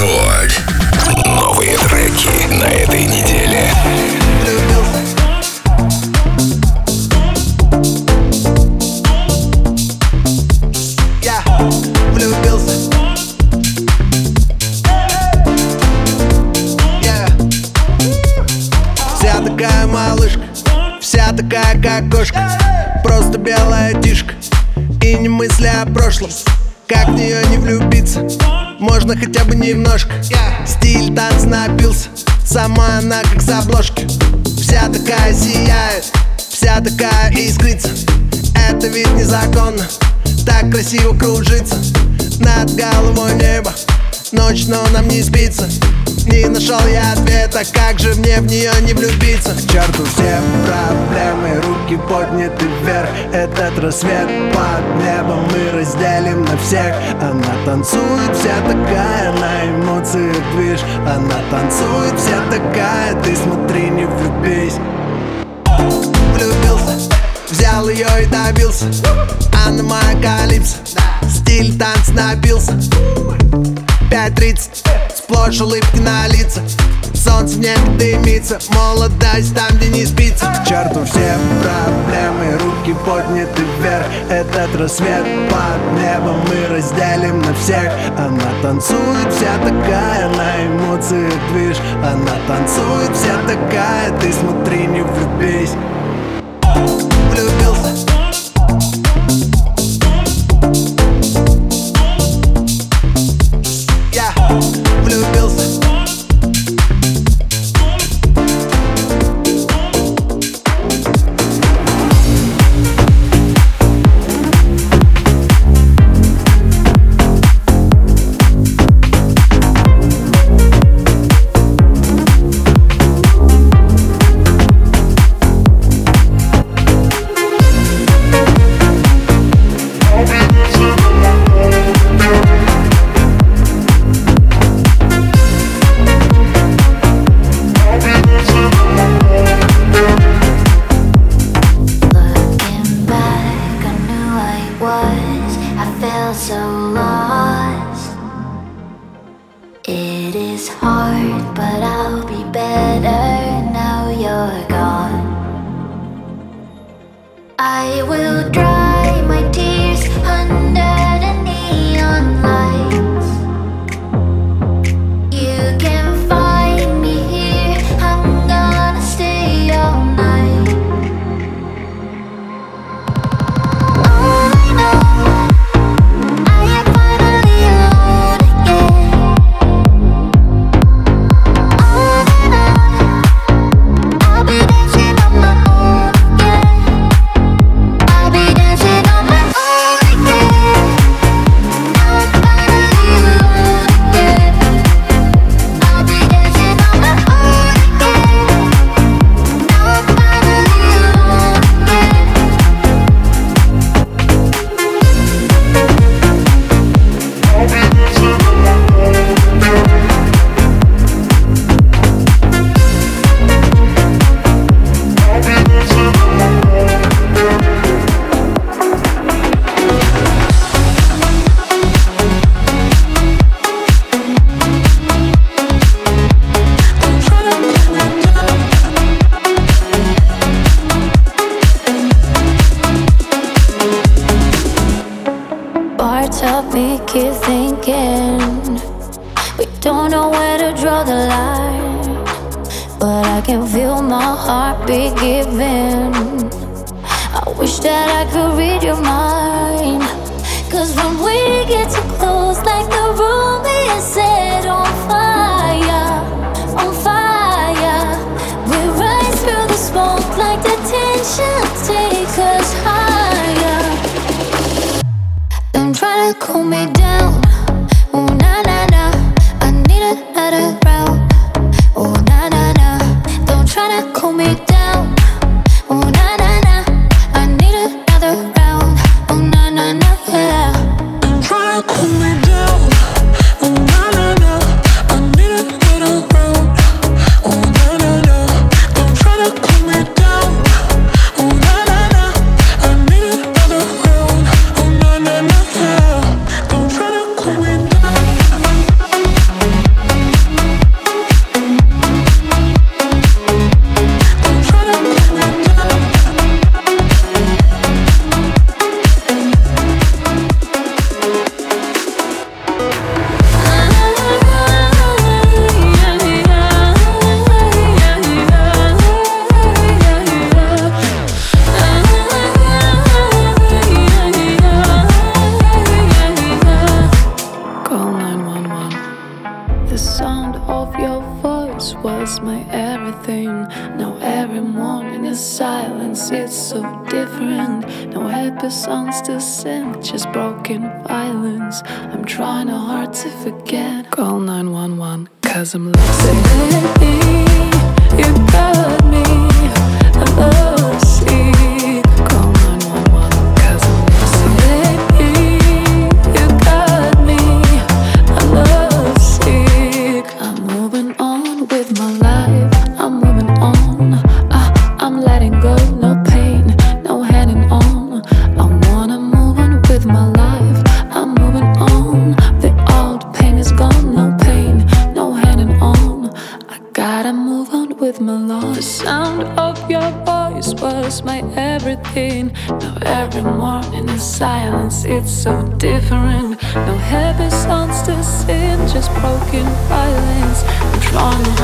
Рекорд. Новые треки на этой неделе. Вся такая малышка, вся такая как кошка Просто белая тишка и не мысли о прошлом Как в нее не влюбиться, можно хотя бы немножко. Стиль танц напился, сама она как с обложки Вся такая сияет, вся такая искрится. Это ведь незаконно, так красиво кружится. Над головой небо, ночь, но нам не спится Не нашел я ответа, как же мне в нее не влюбиться? К черту все проблемы, руки подняты вверх. Этот рассвет под небом мы разделим на всех. Она танцует вся такая, на эмоциях движ. Она танцует вся такая, ты смотри, не влюбись. Влюбился Взял ее и добился. Она моя калипсо Стиль танц набился. 5.30 Сплошь улыбки на лицах Солнце в небе дымится Молодость там, где не спится К черту все проблемы Руки подняты вверх. Этот рассвет под небом Мы разделим на всех. Она танцует вся такая На эмоциях движ. Она танцует вся такая Ты смотри, не влюбись so lost. It is hard, but was my everything. Now every morning is silence, it's so different. No happy songs to sing, just broken violence. I'm trying hard to forget. Call 911, cause I'm lost. Life. I'm moving on. Ah, I'm letting go. No pain, no hanging on. I wanna move on with my life. I'm moving on. The old pain is gone. No pain, no hanging on. I gotta move on with my life. The sound of your voice was my everything. Now every morning is silence. It's so different. No happy songs to sing, just broken violence. I'm trying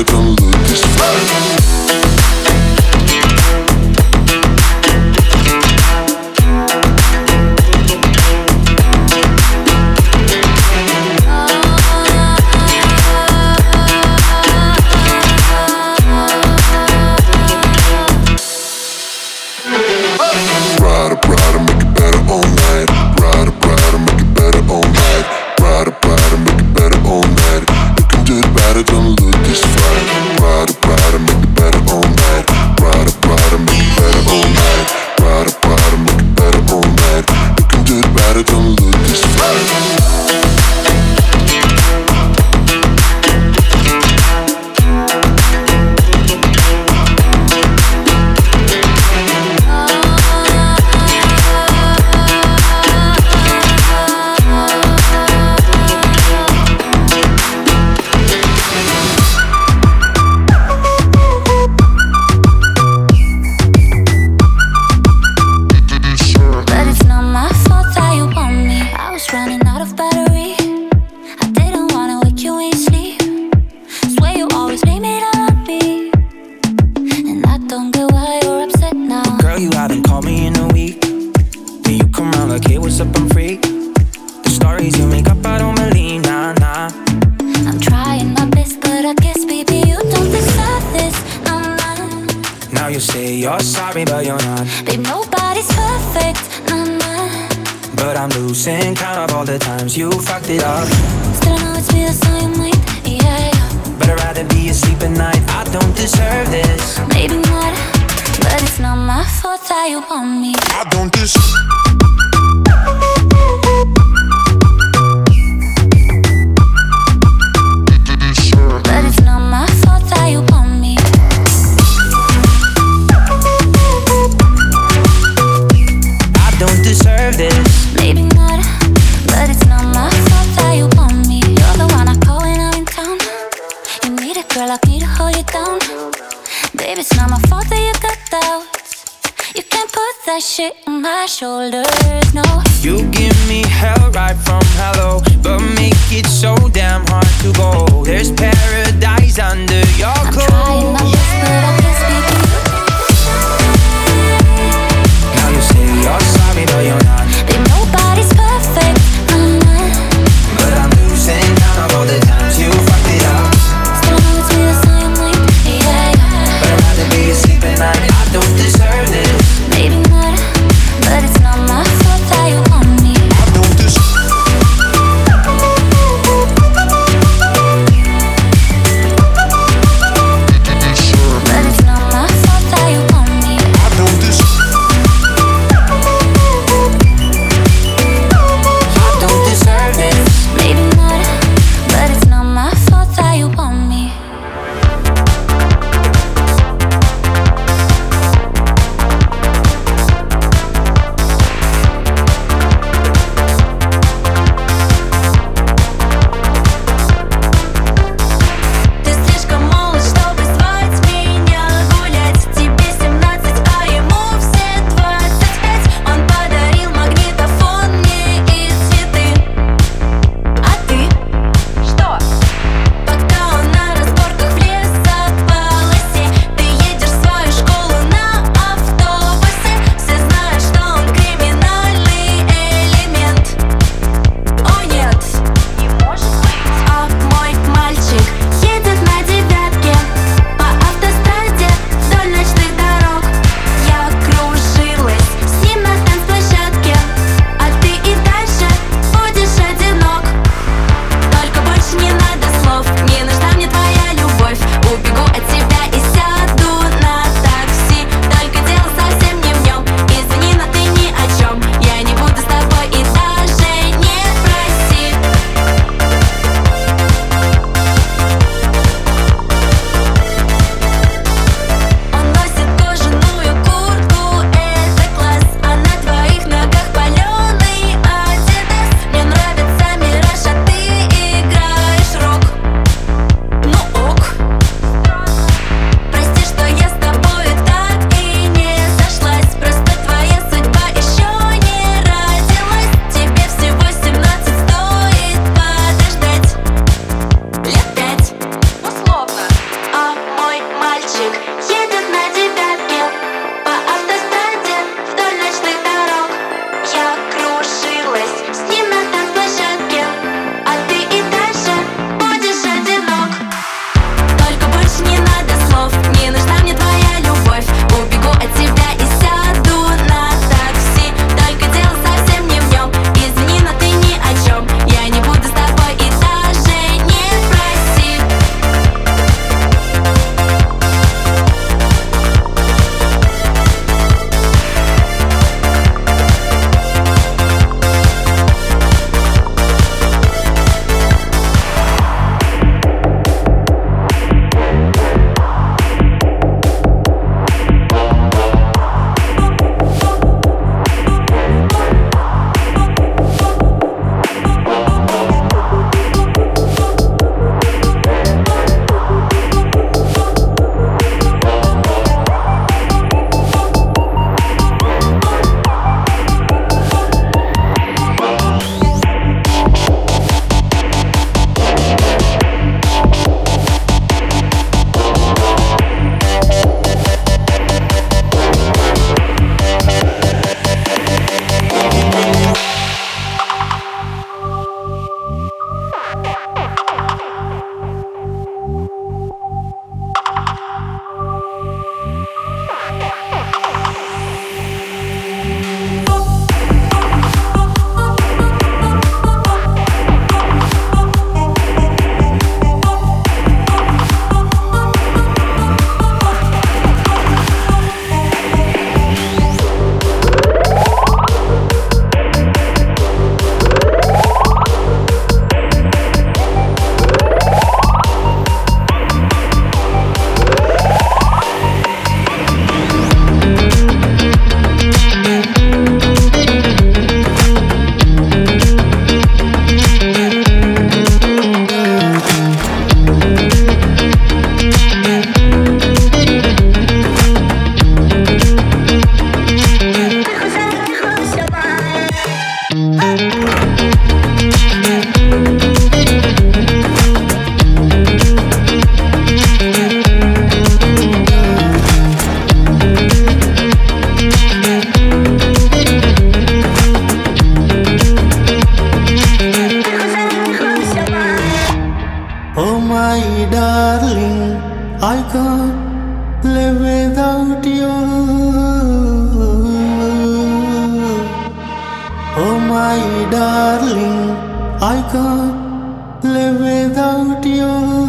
Arkamda how you want me. I don't deserve. shit on my shoulders, no. You give me hell right from hello But make it so damn hard to go. There's paradise under your clothes darling, I can't live without you.